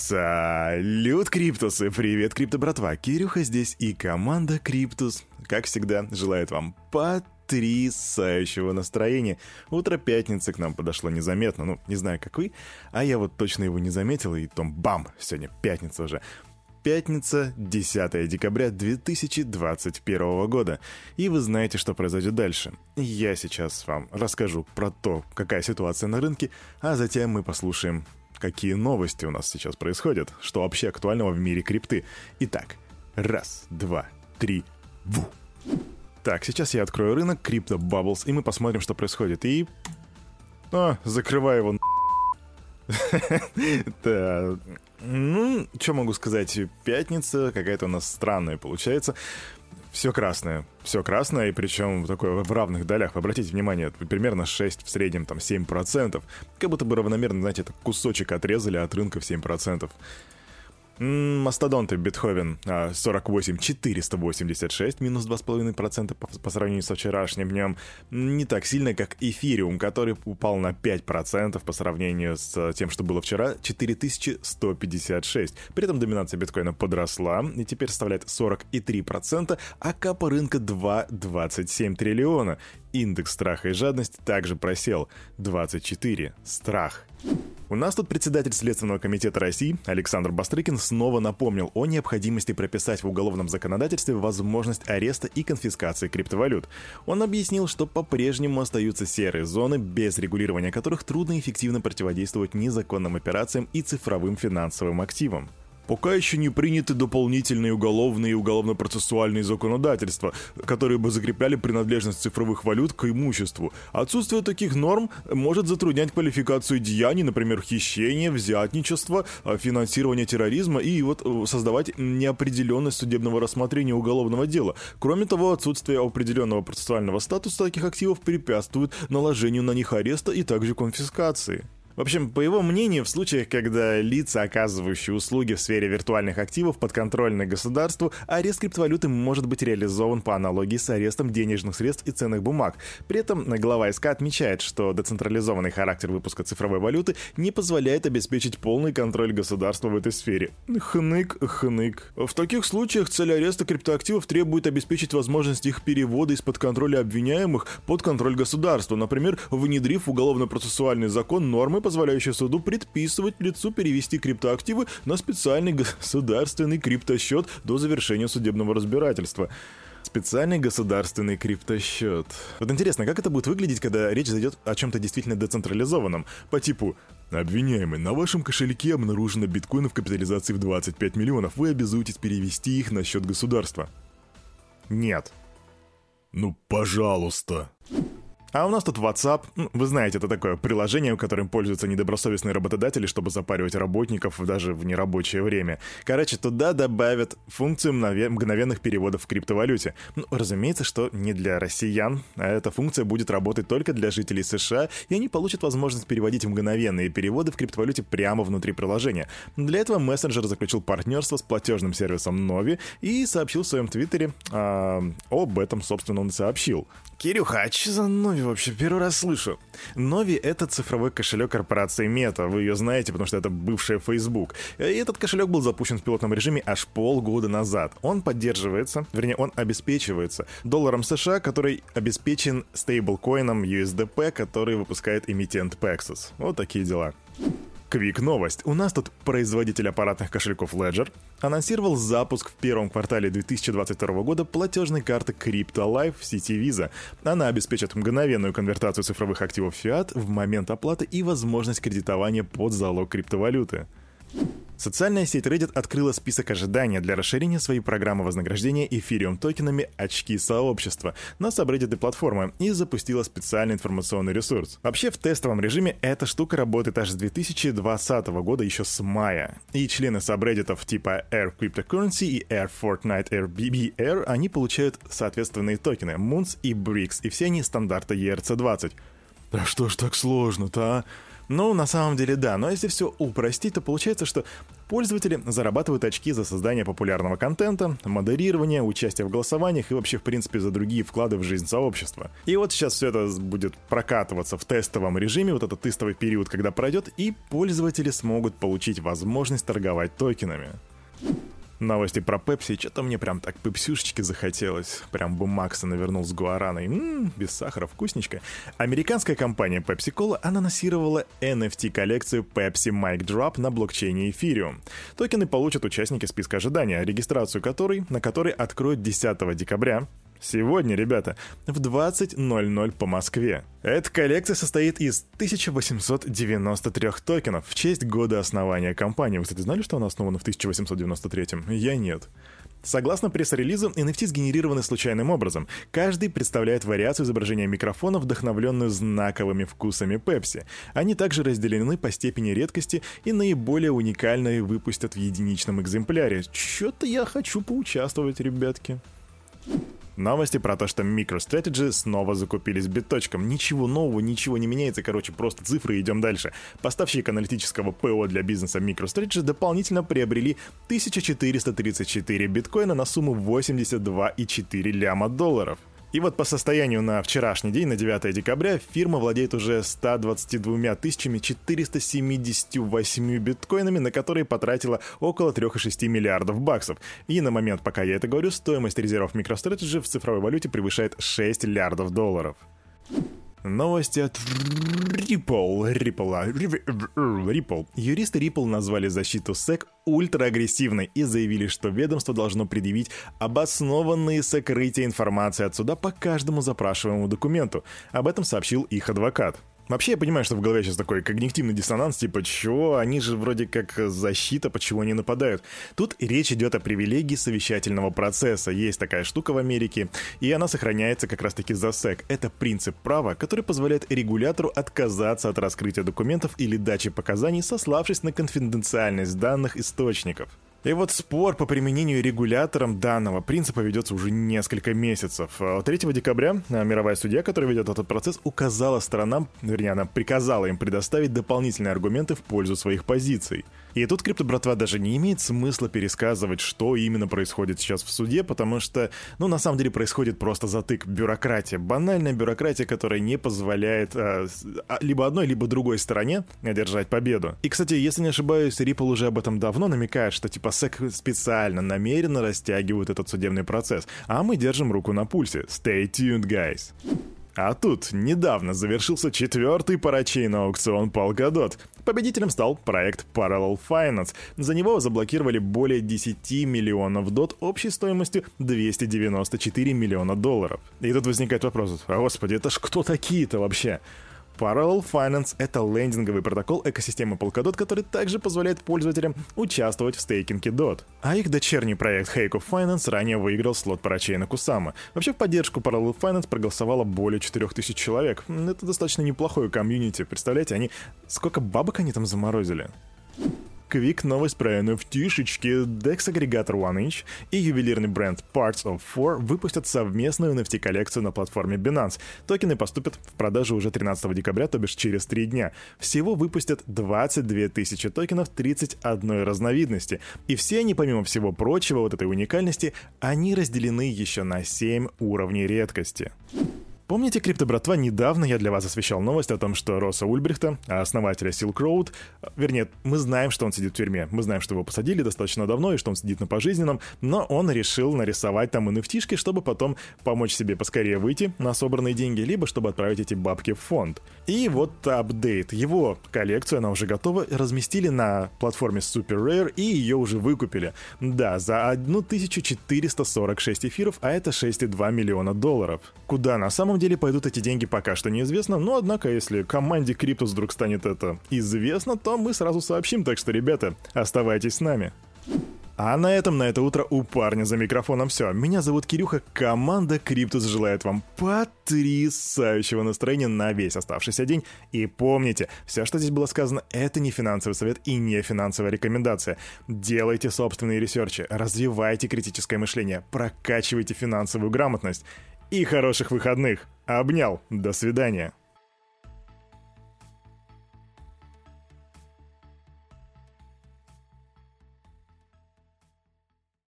Салют, Криптусы! Привет, Крипто братва! Кирюха здесь и команда Криптус, как всегда, желает вам потрясающего настроения. Утро пятницы к нам подошло незаметно, ну, не знаю, как вы, а я вот точно его не заметил, и том бам, сегодня пятница уже. Пятница, 10 декабря 2021 года. И вы знаете, что произойдет дальше. Я сейчас вам расскажу про то, какая ситуация на рынке, а затем мы послушаем какие новости у нас сейчас происходят, что вообще актуального в мире крипты. Итак, раз, два, три, ву. Так, сейчас я открою рынок Crypto Bubbles, и мы посмотрим, что происходит. И... А, закрываю его. Ну, что могу сказать? Пятница какая-то у нас странная получается. Все красное. Все красное, и причем такое в равных долях. Обратите внимание, примерно 6, в среднем там 7%. Как будто бы равномерно, знаете, кусочек отрезали от рынка в 7%. Мастодонты Бетховен 48 486, минус 2,5% по, по сравнению со вчерашним днем. Не так сильно, как Эфириум, который упал на 5% по сравнению с тем, что было вчера, 4156. При этом доминация биткоина подросла и теперь составляет 43%, а капа рынка 2,27 триллиона. Индекс страха и жадности также просел 24. Страх. У нас тут председатель Следственного комитета России Александр Бастрыкин снова напомнил о необходимости прописать в уголовном законодательстве возможность ареста и конфискации криптовалют. Он объяснил, что по-прежнему остаются серые зоны, без регулирования которых трудно эффективно противодействовать незаконным операциям и цифровым финансовым активам. Пока еще не приняты дополнительные уголовные и уголовно-процессуальные законодательства, которые бы закрепляли принадлежность цифровых валют к имуществу. Отсутствие таких норм может затруднять квалификацию деяний, например, хищение, взятничество, а, финансирование терроризма и вот э, создавать неопределенность судебного рассмотрения уголовного дела. Кроме того, отсутствие определенного процессуального статуса таких активов препятствует наложению на них ареста и также конфискации. В общем, по его мнению, в случаях, когда лица, оказывающие услуги в сфере виртуальных активов, подконтрольны государству, арест криптовалюты может быть реализован по аналогии с арестом денежных средств и ценных бумаг. При этом глава СК отмечает, что децентрализованный характер выпуска цифровой валюты не позволяет обеспечить полный контроль государства в этой сфере. Хнык, хнык. В таких случаях цель ареста криптоактивов требует обеспечить возможность их перевода из-под контроля обвиняемых под контроль государства, например, внедрив уголовно-процессуальный закон нормы, позволяющая суду предписывать лицу перевести криптоактивы на специальный государственный криптосчет до завершения судебного разбирательства. Специальный государственный криптосчет. Вот интересно, как это будет выглядеть, когда речь зайдет о чем-то действительно децентрализованном? По типу Обвиняемый, на вашем кошельке обнаружено биткоинов капитализации в 25 миллионов. Вы обязуетесь перевести их на счет государства. Нет. Ну, пожалуйста. А у нас тут WhatsApp. Вы знаете, это такое приложение, которым пользуются недобросовестные работодатели, чтобы запаривать работников даже в нерабочее время. Короче, туда добавят функцию мгновенных переводов в криптовалюте. Ну, разумеется, что не для россиян, а эта функция будет работать только для жителей США, и они получат возможность переводить мгновенные переводы в криптовалюте прямо внутри приложения. Для этого мессенджер заключил партнерство с платежным сервисом Novi и сообщил в своем твиттере а, об этом, собственно, он сообщил. Кирюха, что за Novi вообще? Первый раз слышу. Novi — это цифровой кошелек корпорации Meta. Вы ее знаете, потому что это бывшая Facebook. И этот кошелек был запущен в пилотном режиме аж полгода назад. Он поддерживается, вернее, он обеспечивается долларом США, который обеспечен стейблкоином USDP, который выпускает эмитент Paxos. Вот такие дела. Квик новость. У нас тут производитель аппаратных кошельков Ledger анонсировал запуск в первом квартале 2022 года платежной карты CryptoLife в сети Visa. Она обеспечит мгновенную конвертацию цифровых активов Fiat в момент оплаты и возможность кредитования под залог криптовалюты. Социальная сеть Reddit открыла список ожидания для расширения своей программы вознаграждения эфириум токенами «Очки сообщества» на сабреддиты платформы и запустила специальный информационный ресурс. Вообще в тестовом режиме эта штука работает аж с 2020 года, еще с мая. И члены сабреддитов типа Air Cryptocurrency и Air Fortnite Air BBR, они получают соответственные токены Moons и Bricks, и все они стандарта ERC-20. Да что ж так сложно-то, а? Ну, на самом деле, да. Но если все упростить, то получается, что пользователи зарабатывают очки за создание популярного контента, модерирование, участие в голосованиях и вообще, в принципе, за другие вклады в жизнь сообщества. И вот сейчас все это будет прокатываться в тестовом режиме, вот этот тестовый период, когда пройдет, и пользователи смогут получить возможность торговать токенами. Новости про Пепси, что-то мне прям так пепсюшечки захотелось. Прям бы Макса навернул с гуараной. Ммм, без сахара, вкусничка. Американская компания Pepsi Cola анонсировала NFT-коллекцию Pepsi Mic Drop на блокчейне Ethereum. Токены получат участники списка ожидания, регистрацию которой, на которой откроют 10 декабря Сегодня, ребята, в 20.00 по Москве. Эта коллекция состоит из 1893 токенов в честь года основания компании. Вы, кстати, знали, что она основана в 1893? Я нет. Согласно пресс-релизу, NFT сгенерированы случайным образом. Каждый представляет вариацию изображения микрофона, вдохновленную знаковыми вкусами Pepsi. Они также разделены по степени редкости и наиболее уникальные выпустят в единичном экземпляре. Чё-то я хочу поучаствовать, ребятки. Новости про то, что MicroStrategy снова закупились биточком. Ничего нового, ничего не меняется, короче, просто цифры, идем дальше. Поставщик аналитического ПО для бизнеса MicroStrategy дополнительно приобрели 1434 биткоина на сумму 82,4 ляма долларов. И вот по состоянию на вчерашний день, на 9 декабря, фирма владеет уже 122 478 биткоинами, на которые потратила около 3,6 миллиардов баксов. И на момент, пока я это говорю, стоимость резервов MicroStrategy в цифровой валюте превышает 6 миллиардов долларов. Новости от Ripple. Ripple. Ripple. Юристы Ripple назвали защиту SEC ультраагрессивной и заявили, что ведомство должно предъявить обоснованные сокрытия информации от суда по каждому запрашиваемому документу. Об этом сообщил их адвокат. Вообще, я понимаю, что в голове сейчас такой когнитивный диссонанс, типа, чего, они же вроде как защита, почему они нападают. Тут речь идет о привилегии совещательного процесса. Есть такая штука в Америке, и она сохраняется как раз-таки за СЭК. Это принцип права, который позволяет регулятору отказаться от раскрытия документов или дачи показаний, сославшись на конфиденциальность данных источников. И вот спор по применению регулятором данного принципа ведется уже несколько месяцев. 3 а декабря а, мировая судья, которая ведет этот процесс, указала сторонам, вернее, она приказала им предоставить дополнительные аргументы в пользу своих позиций. И тут крипто-братва даже не имеет смысла пересказывать, что именно происходит сейчас в суде, потому что, ну, на самом деле происходит просто затык. Бюрократия. Банальная бюрократия, которая не позволяет э, либо одной, либо другой стороне одержать победу. И, кстати, если не ошибаюсь, Ripple уже об этом давно намекает, что типа SEC специально, намеренно растягивают этот судебный процесс, а мы держим руку на пульсе. Stay tuned, guys. А тут недавно завершился четвертый парачейный аукцион Polkadot. Победителем стал проект Parallel Finance. За него заблокировали более 10 миллионов дот общей стоимостью 294 миллиона долларов. И тут возникает вопрос, а господи, это ж кто такие-то вообще? Parallel Finance — это лендинговый протокол экосистемы Polkadot, который также позволяет пользователям участвовать в стейкинге DOT. А их дочерний проект Heiko Finance ранее выиграл слот парачейна Кусама. Вообще в поддержку Parallel Finance проголосовало более 4000 человек. Это достаточно неплохое комьюнити. Представляете, они... Сколько бабок они там заморозили? Quick новость про NFT-шечки. DEX-агрегатор OneInch и ювелирный бренд Parts of Four выпустят совместную NFT-коллекцию на платформе Binance. Токены поступят в продажу уже 13 декабря, то бишь через 3 дня. Всего выпустят 22 тысячи токенов 31 разновидности. И все они, помимо всего прочего, вот этой уникальности, они разделены еще на 7 уровней редкости. Помните, крипто-братва, недавно я для вас освещал новость о том, что Росса Ульбрихта, основателя Silk Road, вернее, мы знаем, что он сидит в тюрьме, мы знаем, что его посадили достаточно давно и что он сидит на пожизненном, но он решил нарисовать там nft чтобы потом помочь себе поскорее выйти на собранные деньги, либо чтобы отправить эти бабки в фонд. И вот апдейт. Его коллекцию, она уже готова, разместили на платформе Super Rare и ее уже выкупили. Да, за 1446 эфиров, а это 6,2 миллиона долларов. Куда на самом деле пойдут эти деньги, пока что неизвестно, но однако, если команде Криптус вдруг станет это известно, то мы сразу сообщим, так что, ребята, оставайтесь с нами. А на этом на это утро у парня за микрофоном все. Меня зовут Кирюха, команда Криптус желает вам потрясающего настроения на весь оставшийся день. И помните, все, что здесь было сказано, это не финансовый совет и не финансовая рекомендация. Делайте собственные research и, развивайте критическое мышление, прокачивайте финансовую грамотность и хороших выходных. Обнял. До свидания.